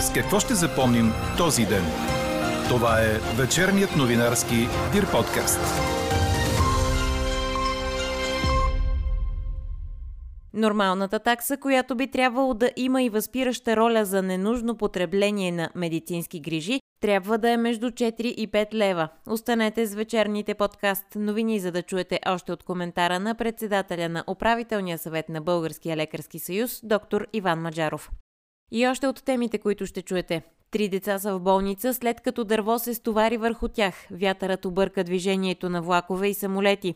С какво ще запомним този ден? Това е вечерният новинарски Дир подкаст. Нормалната такса, която би трябвало да има и възпираща роля за ненужно потребление на медицински грижи, трябва да е между 4 и 5 лева. Останете с вечерните подкаст новини, за да чуете още от коментара на председателя на управителния съвет на Българския лекарски съюз, доктор Иван Маджаров. И още от темите, които ще чуете. Три деца са в болница, след като дърво се стовари върху тях. Вятърът обърка движението на влакове и самолети.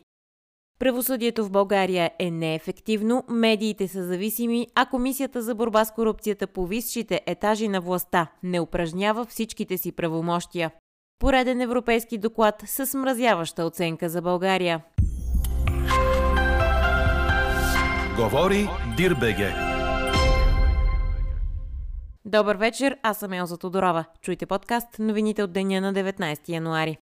Правосъдието в България е неефективно, медиите са зависими, а Комисията за борба с корупцията по висшите етажи на властта не упражнява всичките си правомощия. Пореден европейски доклад с мразяваща оценка за България. Говори Дирбеге. Добър вечер, аз съм Елза Тодорова. Чуйте подкаст новините от деня на 19 януари.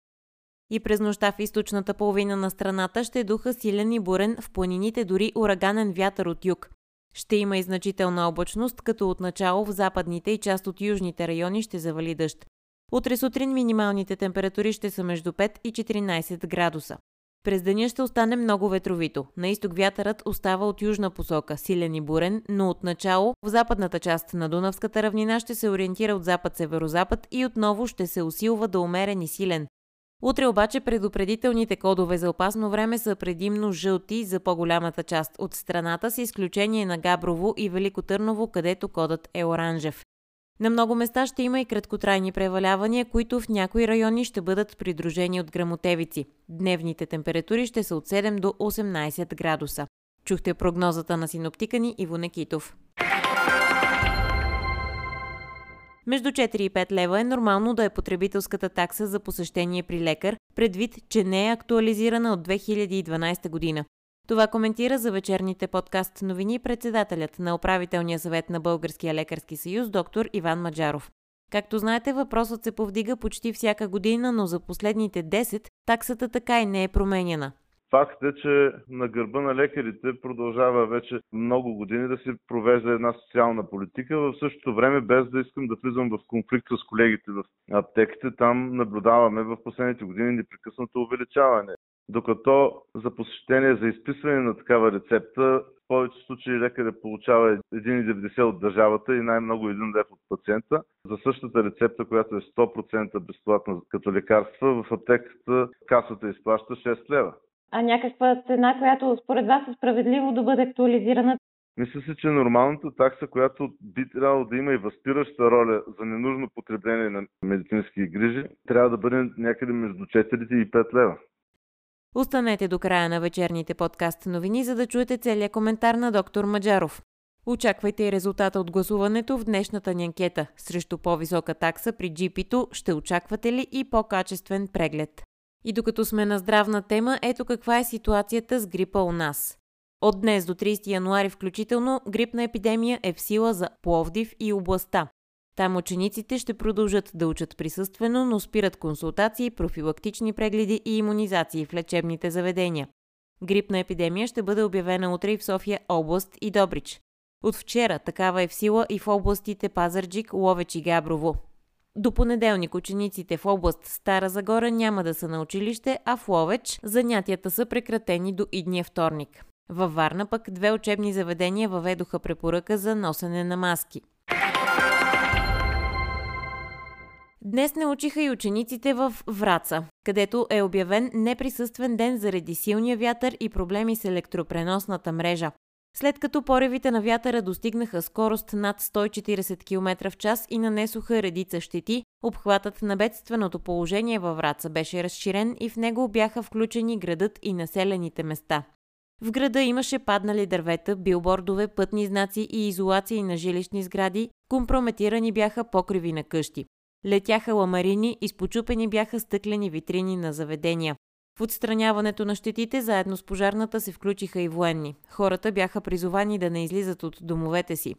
И през нощта в източната половина на страната ще духа силен и бурен, в планините дори ураганен вятър от юг. Ще има и значителна облачност, като отначало в западните и част от южните райони ще завали дъжд. Утре сутрин минималните температури ще са между 5 и 14 градуса. През деня ще остане много ветровито. На изток вятърът остава от южна посока, силен и бурен, но отначало в западната част на Дунавската равнина ще се ориентира от запад-северозапад и отново ще се усилва до умерен и силен. Утре обаче предупредителните кодове за опасно време са предимно жълти за по-голямата част от страната, с изключение на Габрово и Велико Търново, където кодът е оранжев. На много места ще има и краткотрайни превалявания, които в някои райони ще бъдат придружени от грамотевици. Дневните температури ще са от 7 до 18 градуса. Чухте прогнозата на синоптика ни Иво Некитов. Между 4 и 5 лева е нормално да е потребителската такса за посещение при лекар, предвид, че не е актуализирана от 2012 година. Това коментира за вечерните подкаст новини председателят на управителния съвет на Българския лекарски съюз доктор Иван Маджаров. Както знаете, въпросът се повдига почти всяка година, но за последните 10 таксата така и не е променена. Факт е, че на гърба на лекарите продължава вече много години да се провежда една социална политика. В същото време, без да искам да влизам в конфликт с колегите в аптеките, там наблюдаваме в последните години непрекъснато увеличаване. Докато за посещение, за изписване на такава рецепта, в повече случаи лекаря получава 1,90 от държавата и най-много 1 лев от пациента. За същата рецепта, която е 100% безплатна като лекарства, в аптеката касата изплаща 6 лева а някаква цена, която според вас е справедливо да бъде актуализирана? Мисля си, че нормалната такса, която би трябвало да има и възпираща роля за ненужно потребление на медицински грижи, трябва да бъде някъде между 4 и 5 лева. Останете до края на вечерните подкаст новини, за да чуете целият коментар на доктор Маджаров. Очаквайте и резултата от гласуването в днешната ни анкета. Срещу по-висока такса при GP-то ще очаквате ли и по-качествен преглед? И докато сме на здравна тема, ето каква е ситуацията с грипа у нас. От днес до 30 януари включително грипна епидемия е в сила за Пловдив и областта. Там учениците ще продължат да учат присъствено, но спират консултации, профилактични прегледи и иммунизации в лечебните заведения. Грипна епидемия ще бъде обявена утре и в София област и Добрич. От вчера такава е в сила и в областите Пазарджик, Ловеч и Габрово. До понеделник учениците в област Стара Загора няма да са на училище, а в Ловеч занятията са прекратени до идния вторник. Във Варна пък две учебни заведения въведоха препоръка за носене на маски. Днес не учиха и учениците в Враца, където е обявен неприсъствен ден заради силния вятър и проблеми с електропреносната мрежа. След като поревите на вятъра достигнаха скорост над 140 км в час и нанесоха редица щети, обхватът на бедственото положение във Враца беше разширен и в него бяха включени градът и населените места. В града имаше паднали дървета, билбордове, пътни знаци и изолации на жилищни сгради, компрометирани бяха покриви на къщи. Летяха ламарини, изпочупени бяха стъклени витрини на заведения. В отстраняването на щетите заедно с пожарната се включиха и военни. Хората бяха призовани да не излизат от домовете си.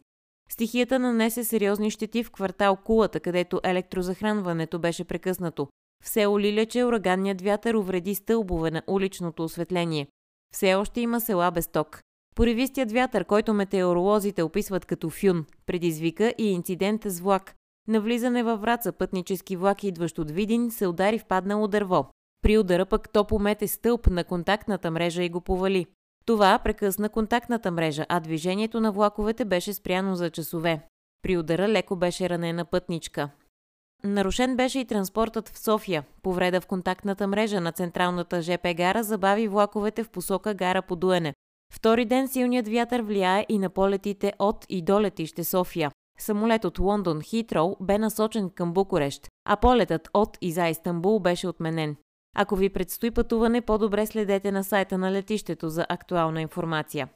Стихията нанесе сериозни щети в квартал Кулата, където електрозахранването беше прекъснато. В село Лилече ураганният вятър увреди стълбове на уличното осветление. Все още има села без ток. Поривистият вятър, който метеоролозите описват като фюн, предизвика и инцидент с влак. На влизане във Враца пътнически влак, идващ от Видин, се удари в паднало дърво. При удара пък то помете стълб на контактната мрежа и го повали. Това прекъсна контактната мрежа, а движението на влаковете беше спряно за часове. При удара леко беше ранена пътничка. Нарушен беше и транспортът в София. Повреда в контактната мрежа на централната ЖП гара забави влаковете в посока гара по Дуене. Втори ден силният вятър влияе и на полетите от и до летище София. Самолет от Лондон Хитроу бе насочен към Букурещ, а полетът от и за Истанбул беше отменен. Ако ви предстои пътуване, по-добре следете на сайта на летището за актуална информация.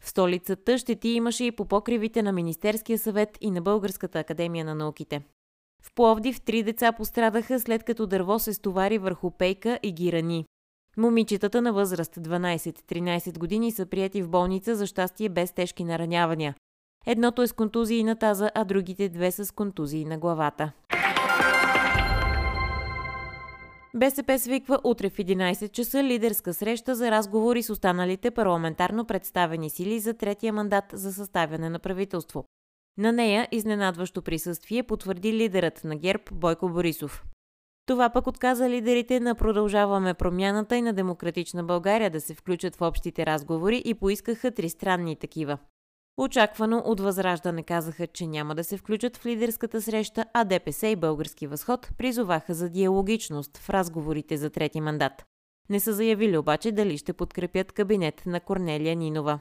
В столицата щети имаше и по покривите на Министерския съвет и на Българската академия на науките. В Пловдив три деца пострадаха след като дърво се стовари върху пейка и ги рани. Момичетата на възраст 12-13 години са прияти в болница за щастие без тежки наранявания. Едното е с контузии на таза, а другите две са с контузии на главата. БСП свиква утре в 11 часа лидерска среща за разговори с останалите парламентарно представени сили за третия мандат за съставяне на правителство. На нея изненадващо присъствие потвърди лидерът на ГЕРБ Бойко Борисов. Това пък отказа лидерите на Продължаваме промяната и на Демократична България да се включат в общите разговори и поискаха тристранни такива. Очаквано от Възраждане казаха, че няма да се включат в лидерската среща, а ДПС и Български възход призоваха за диалогичност в разговорите за трети мандат. Не са заявили обаче дали ще подкрепят кабинет на Корнелия Нинова.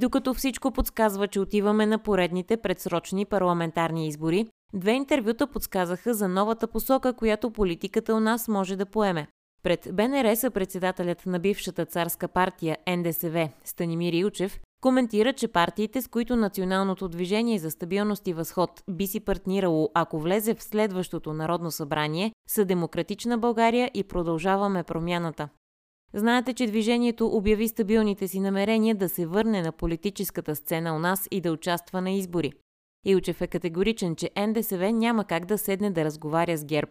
Докато всичко подсказва, че отиваме на поредните предсрочни парламентарни избори, две интервюта подсказаха за новата посока, която политиката у нас може да поеме. Пред БНР са председателят на бившата царска партия НДСВ Станимир Илчев коментира, че партиите, с които Националното движение за стабилност и възход би си партнирало, ако влезе в следващото Народно събрание, са Демократична България и продължаваме промяната. Знаете, че движението обяви стабилните си намерения да се върне на политическата сцена у нас и да участва на избори. Илчев е категоричен, че НДСВ няма как да седне да разговаря с ГЕРБ.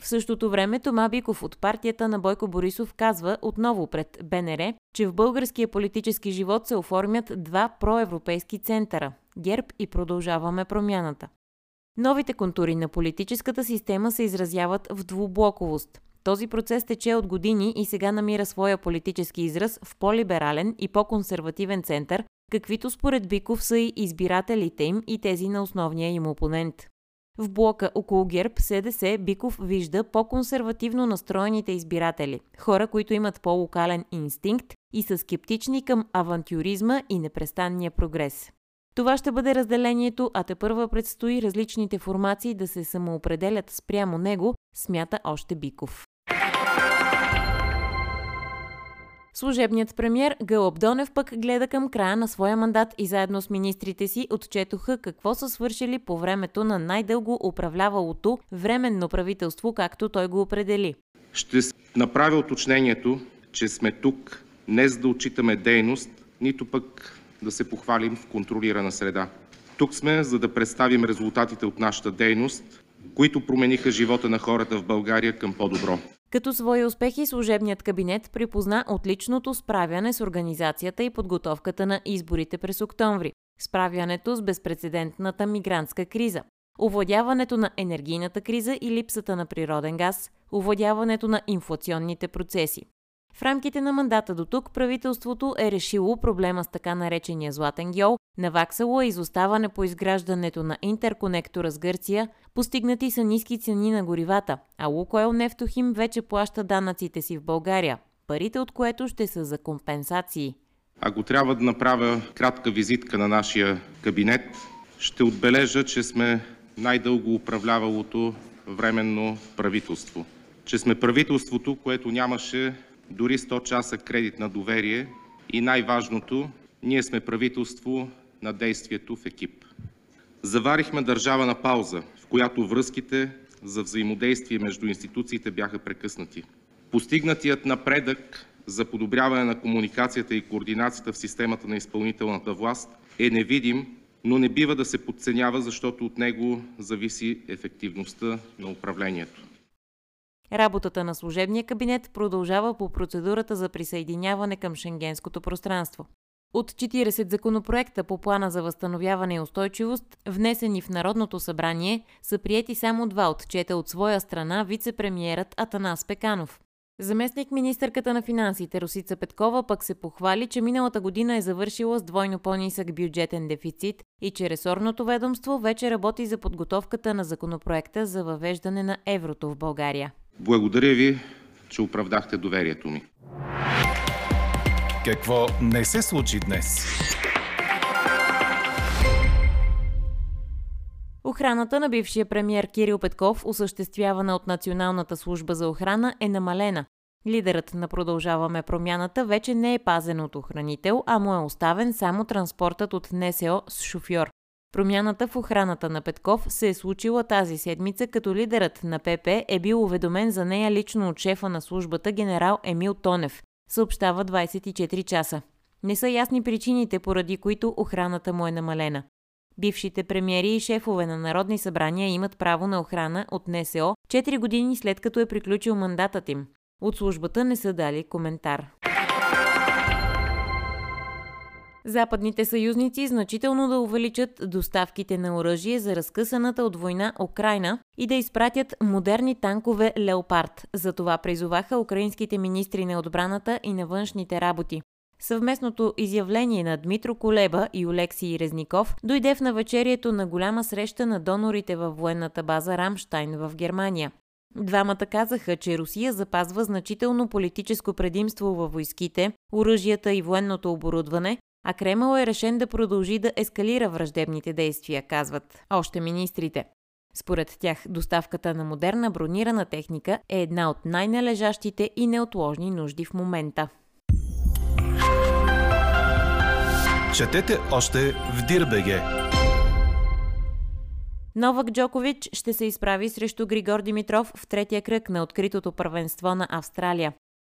В същото време Тома Биков от партията на Бойко Борисов казва отново пред БНР, че в българския политически живот се оформят два проевропейски центъра – ГЕРБ и Продължаваме промяната. Новите контури на политическата система се изразяват в двублоковост. Този процес тече от години и сега намира своя политически израз в по-либерален и по-консервативен център, каквито според Биков са и избирателите им и тези на основния им опонент. В блока около ГЕРБ СДС Биков вижда по-консервативно настроените избиратели, хора, които имат по-локален инстинкт и са скептични към авантюризма и непрестанния прогрес. Това ще бъде разделението, а те първа предстои различните формации да се самоопределят спрямо него, смята още Биков. Служебният премьер Гълъб Донев пък гледа към края на своя мандат и заедно с министрите си отчетоха какво са свършили по времето на най-дълго управлявалото временно правителство, както той го определи. Ще направя уточнението, че сме тук не за да отчитаме дейност, нито пък да се похвалим в контролирана среда. Тук сме, за да представим резултатите от нашата дейност, които промениха живота на хората в България към по-добро. Като свои успехи служебният кабинет припозна отличното справяне с организацията и подготовката на изборите през октомври, справянето с безпредседентната мигрантска криза, овладяването на енергийната криза и липсата на природен газ, овладяването на инфлационните процеси. В рамките на мандата до тук правителството е решило проблема с така наречения златен гьол, наваксало е изоставане по изграждането на интерконектора с Гърция, постигнати са ниски цени на горивата, а Лукойл Нефтохим вече плаща данъците си в България, парите от което ще са за компенсации. Ако трябва да направя кратка визитка на нашия кабинет, ще отбележа, че сме най-дълго управлявалото временно правителство. Че сме правителството, което нямаше дори 100 часа кредит на доверие и най-важното, ние сме правителство на действието в екип. Заварихме държава на пауза, в която връзките за взаимодействие между институциите бяха прекъснати. Постигнатият напредък за подобряване на комуникацията и координацията в системата на изпълнителната власт е невидим, но не бива да се подценява, защото от него зависи ефективността на управлението. Работата на служебния кабинет продължава по процедурата за присъединяване към шенгенското пространство. От 40 законопроекта по плана за възстановяване и устойчивост, внесени в Народното събрание, са приети само два отчета от своя страна вице-премьерът Атанас Пеканов. Заместник министърката на финансите Русица Петкова пък се похвали, че миналата година е завършила с двойно по-нисък бюджетен дефицит и че ресорното ведомство вече работи за подготовката на законопроекта за въвеждане на еврото в България. Благодаря ви, че оправдахте доверието ми. Какво не се случи днес? Охраната на бившия премьер Кирил Петков, осъществявана от Националната служба за охрана, е намалена. Лидерът на Продължаваме промяната вече не е пазен от охранител, а му е оставен само транспортът от НСО с шофьор. Промяната в охраната на Петков се е случила тази седмица, като лидерът на ПП е бил уведомен за нея лично от шефа на службата генерал Емил Тонев, съобщава 24 часа. Не са ясни причините, поради които охраната му е намалена. Бившите премиери и шефове на народни събрания имат право на охрана от НСО 4 години след като е приключил мандатът им. От службата не са дали коментар. Западните съюзници значително да увеличат доставките на оръжие за разкъсаната от война Украина и да изпратят модерни танкове Леопард. За това призоваха украинските министри на отбраната и на външните работи. Съвместното изявление на Дмитро Колеба и Олексий Резников дойде в навечерието на голяма среща на донорите във военната база Рамштайн в Германия. Двамата казаха, че Русия запазва значително политическо предимство във войските, оръжията и военното оборудване, а Кремъл е решен да продължи да ескалира враждебните действия, казват още министрите. Според тях, доставката на модерна бронирана техника е една от най-належащите и неотложни нужди в момента. Четете още в Дирбеге. Новак Джокович ще се изправи срещу Григор Димитров в третия кръг на откритото първенство на Австралия.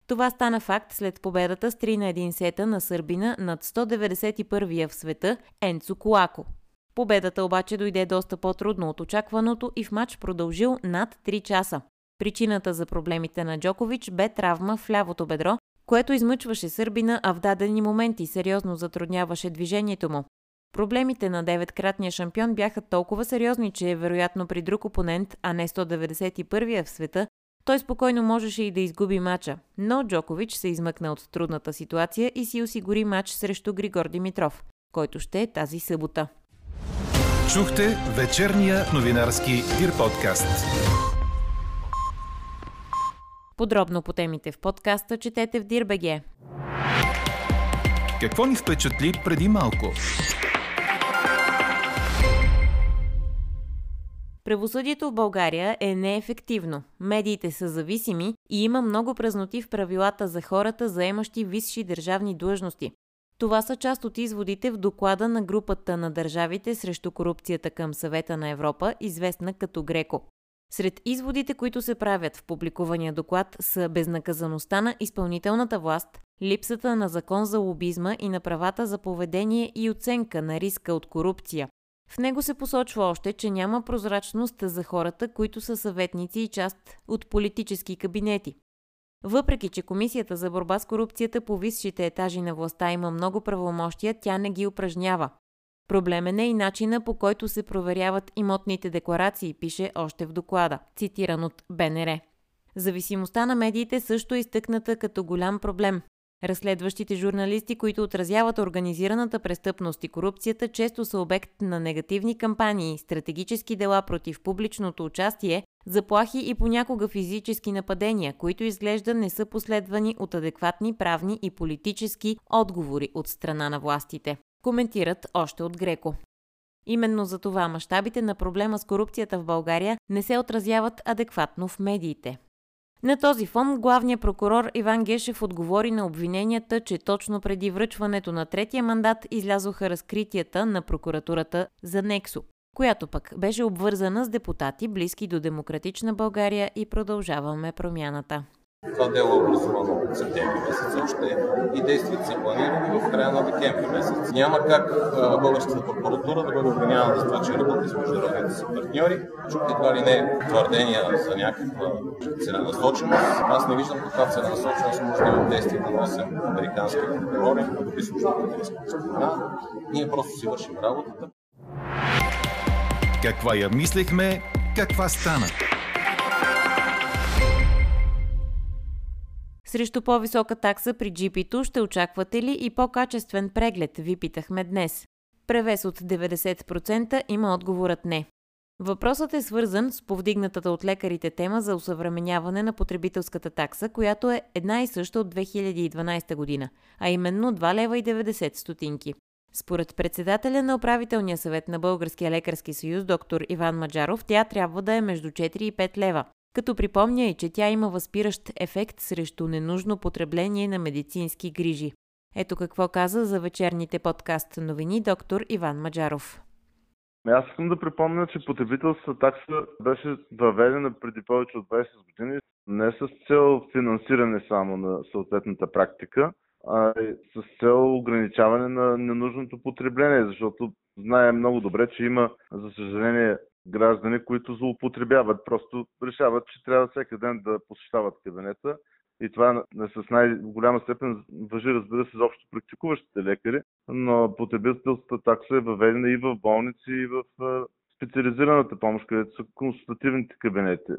Това стана факт след победата с 3 на 1 сета на Сърбина над 191-я в света Енцо Куако. Победата обаче дойде доста по-трудно от очакваното и в матч продължил над 3 часа. Причината за проблемите на Джокович бе травма в лявото бедро, което измъчваше Сърбина, а в дадени моменти сериозно затрудняваше движението му. Проблемите на деветкратния шампион бяха толкова сериозни, че вероятно при друг опонент, а не 191-я в света, той спокойно можеше и да изгуби мача, но Джокович се измъкна от трудната ситуация и си осигури матч срещу Григор Димитров, който ще е тази събота. Чухте вечерния новинарски Дир подкаст. Подробно по темите в подкаста четете в Дирбеге. Какво ни впечатли преди малко? Правосъдието в България е неефективно, медиите са зависими и има много празноти в правилата за хората, заемащи висши държавни длъжности. Това са част от изводите в доклада на групата на държавите срещу корупцията към съвета на Европа, известна като Греко. Сред изводите, които се правят в публикувания доклад са безнаказаността на изпълнителната власт, липсата на закон за лобизма и на правата за поведение и оценка на риска от корупция, в него се посочва още, че няма прозрачност за хората, които са съветници и част от политически кабинети. Въпреки, че Комисията за борба с корупцията по висшите етажи на властта има много правомощия, тя не ги упражнява. Проблемен е и начина по който се проверяват имотните декларации, пише още в доклада, цитиран от БНР. Зависимостта на медиите също е изтъкната като голям проблем. Разследващите журналисти, които отразяват организираната престъпност и корупцията, често са обект на негативни кампании, стратегически дела против публичното участие, заплахи и понякога физически нападения, които изглежда не са последвани от адекватни правни и политически отговори от страна на властите. Коментират още от Греко. Именно за това мащабите на проблема с корупцията в България не се отразяват адекватно в медиите. На този фон главният прокурор Иван Гешев отговори на обвиненията, че точно преди връчването на третия мандат излязоха разкритията на прокуратурата за Нексо, която пък беше обвързана с депутати близки до Демократична България и продължаваме промяната. Това дело е образувано от септември месец още и действията са планирани в края на декември месец. Няма как българската прокуратура да бъде обвинявана за това, че работи с международните си партньори. Чух едва ли не твърдения за някаква целенасоченост. Аз не виждам каква целенасоченост може да има действията на 8 американски прокурори, които би службата на Ние просто си вършим работата. Каква я мислехме, каква стана? Срещу по-висока такса при GP-то ще очаквате ли и по-качествен преглед, ви питахме днес. Превес от 90% има отговорът не. Въпросът е свързан с повдигнатата от лекарите тема за усъвременяване на потребителската такса, която е една и съща от 2012 година, а именно 2 лева и 90 стотинки. Според председателя на управителния съвет на Българския лекарски съюз, доктор Иван Маджаров, тя трябва да е между 4 и 5 лева, като припомня и, че тя има възпиращ ефект срещу ненужно потребление на медицински грижи. Ето какво каза за вечерните подкаст новини доктор Иван Маджаров. Аз искам да припомня, че потребителската такса беше въведена преди повече от 20 години не с цел финансиране само на съответната практика, а с цел ограничаване на ненужното потребление, защото знаем много добре, че има, за съжаление, граждани, които злоупотребяват. Просто решават, че трябва всеки ден да посещават кабинета и това с най-голяма степен въжи, разбира се, за общо практикуващите лекари, но потребителската такса е въведена и в болници, и в специализираната помощ, където са консултативните кабинети.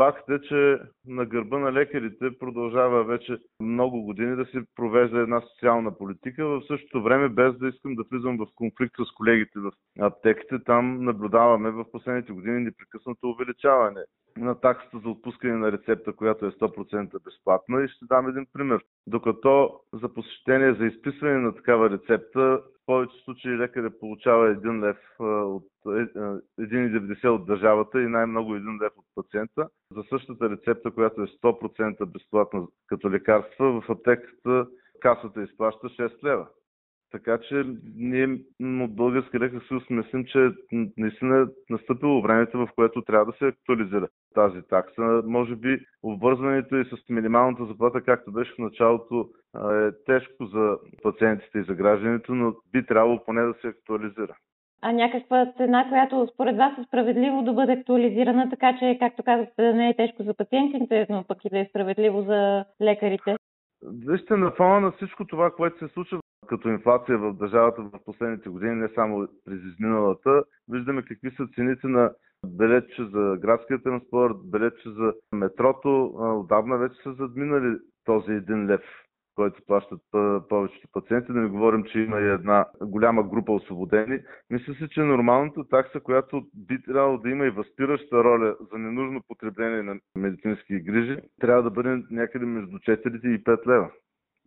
Факт е, че на гърба на лекарите продължава вече много години да се провежда една социална политика. В същото време, без да искам да влизам в конфликт с колегите в аптеките, там наблюдаваме в последните години непрекъснато увеличаване на таксата за отпускане на рецепта, която е 100% безплатна. И ще дам един пример. Докато за посещение, за изписване на такава рецепта, в повече случаи лекаря получава 1 лев от 1,90 от държавата и най-много 1 лев от пациента. За същата рецепта, която е 100% безплатна като лекарства, в аптеката касата изплаща 6 лева. Така че ние от Български лекар съюз мислим, че наистина е настъпило времето, в което трябва да се актуализира тази такса. Може би обвързването и с минималната заплата, както беше в началото, е тежко за пациентите и за гражданите, но би трябвало поне да се актуализира. А някаква цена, която според вас е справедливо да бъде актуализирана, така че, както казахте, да не е тежко за пациентите, но пък и да е справедливо за лекарите? Вижте, на фона на всичко това, което се случва като инфлация в държавата в последните години, не само през изминалата, виждаме какви са цените на билетче за градския транспорт, билетче за метрото. Отдавна вече са задминали този един лев който плащат повечето пациенти. Да не говорим, че има и една голяма група освободени. Мисля си, че нормалната такса, която би трябвало да има и възпираща роля за ненужно потребление на медицински грижи, трябва да бъде някъде между 4 и 5 лева.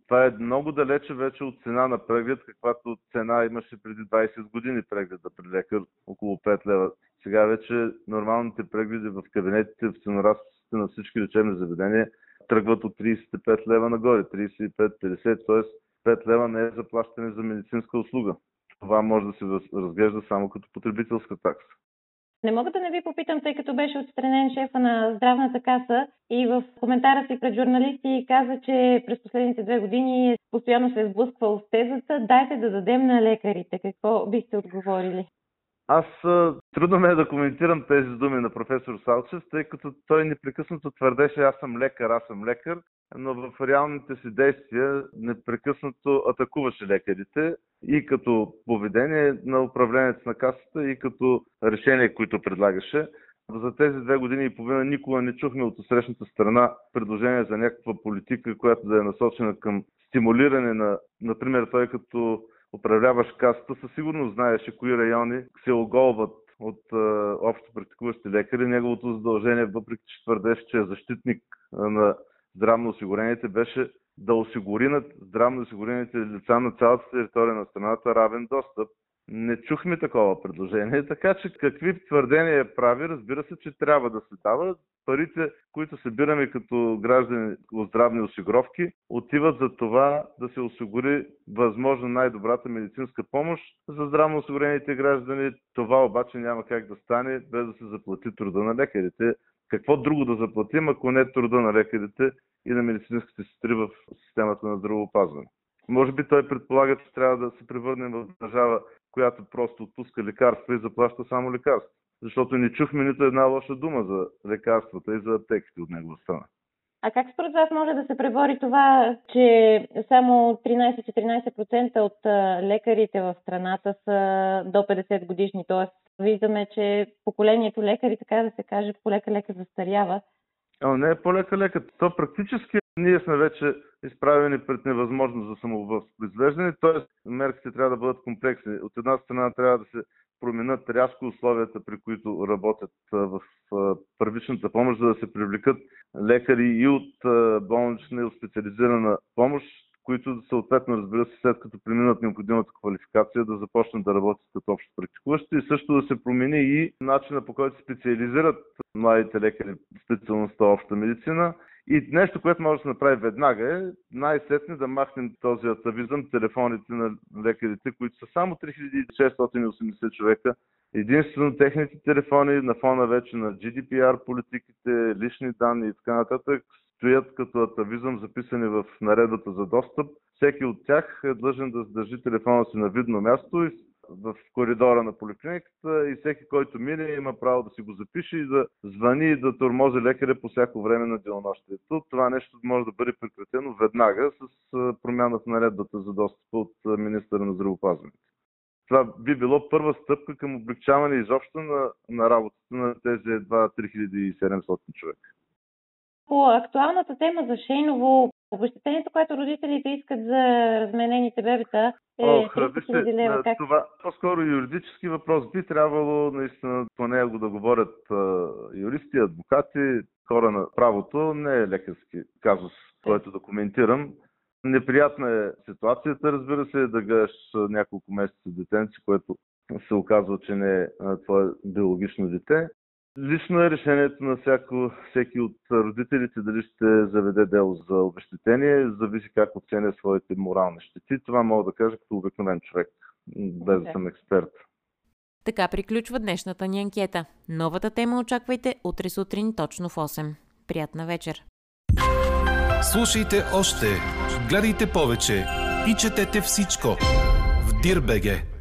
Това е много далече вече от цена на преглед, каквато цена имаше преди 20 години прегледа при лекар, около 5 лева. Сега вече нормалните прегледи в кабинетите, в ценоразписите на всички лечебни заведения тръгват от 35 лева нагоре, 35-50, т.е. 5 лева не е заплащане за медицинска услуга. Това може да се разглежда само като потребителска такса. Не мога да не ви попитам, тъй като беше отстранен шефа на здравната каса и в коментара си пред журналисти каза, че през последните две години постоянно се е сблъсквал с тезата дайте да дадем на лекарите. Какво бихте отговорили? Аз трудно ме е да коментирам тези думи на професор Салчев, тъй като той непрекъснато твърдеше аз съм лекар, аз съм лекар, но в реалните си действия непрекъснато атакуваше лекарите и като поведение на управлението на касата и като решения, които предлагаше. За тези две години и половина никога не чухме от срещната страна предложение за някаква политика, която да е насочена към стимулиране на, например, той като управляваш касата, със сигурност знаеше кои райони се оголват от е, общо практикуващи лекари. Неговото задължение, въпреки че твърдеше, че е защитник на здравно осигурените, беше да осигури на здравно осигурените лица на цялата територия на страната равен достъп. Не чухме такова предложение, така че какви твърдения прави, разбира се, че трябва да се дава парите, които събираме като граждани от здравни осигуровки, отиват за това да се осигури възможно най-добрата медицинска помощ за здравно осигурените граждани. Това обаче няма как да стане без да се заплати труда на лекарите. какво друго да заплатим, ако не труда на лекарите и на медицинските сестри в системата на здравеопазване. Може би той предполага, че трябва да се превърнем в държава, която просто отпуска лекарства и заплаща само лекарства. Защото не чухме нито една лоша дума за лекарствата и за аптеките от негова страна. А как според вас може да се пребори това, че само 13-14% от лекарите в страната са до 50 годишни? Тоест, виждаме, че поколението лекари, така да се каже, полека-лека застарява. А, не е полека-лека. То практически ние сме вече изправени пред невъзможност за самовъзпроизвеждане, т.е. мерките трябва да бъдат комплексни. От една страна трябва да се променят рязко условията, при които работят в първичната помощ, за да се привлекат лекари и от болнична и от специализирана помощ, които съответно, разбира се, след като преминат необходимата квалификация, да започнат да работят като общо практикуващи и също да се промени и начина по който специализират младите лекари в специалността обща медицина и нещо, което може да се направи веднага е най-сетне да махнем този атавизъм, телефоните на лекарите, които са само 3680 човека. Единствено техните телефони на фона вече на GDPR политиките, лични данни и така нататък стоят като атавизъм, записани в наредбата за достъп. Всеки от тях е длъжен да държи телефона си на видно място и в коридора на поликлиниката и всеки, който мине, има право да си го запише и да звъни и да тормози лекаря по всяко време на денонощието. Това нещо може да бъде прекратено веднага с промяна в наредбата за достъп от министъра на здравеопазването. Това би било първа стъпка към облегчаване изобщо на, на работата на тези едва 3700 човека. По актуалната тема за Шейново, обещетението, което родителите искат за разменените бебета е Ох, 300 лева. Как? Това по-скоро юридически въпрос. Би трябвало наистина по него да говорят а, юристи, адвокати, хора на правото. Не е лекарски казус, който да коментирам. Неприятна е ситуацията, разбира се, да гледаш няколко месеца детенци, което се оказва, че не е твое биологично дете. Лично е решението на всяко, всеки от родителите дали ще заведе дело за обещетение, зависи как оценя своите морални щети. Това мога да кажа като обикновен човек, без да съм експерт. Така приключва днешната ни анкета. Новата тема очаквайте утре сутрин точно в 8. Приятна вечер! Слушайте още, гледайте повече и четете всичко в Дирбеге.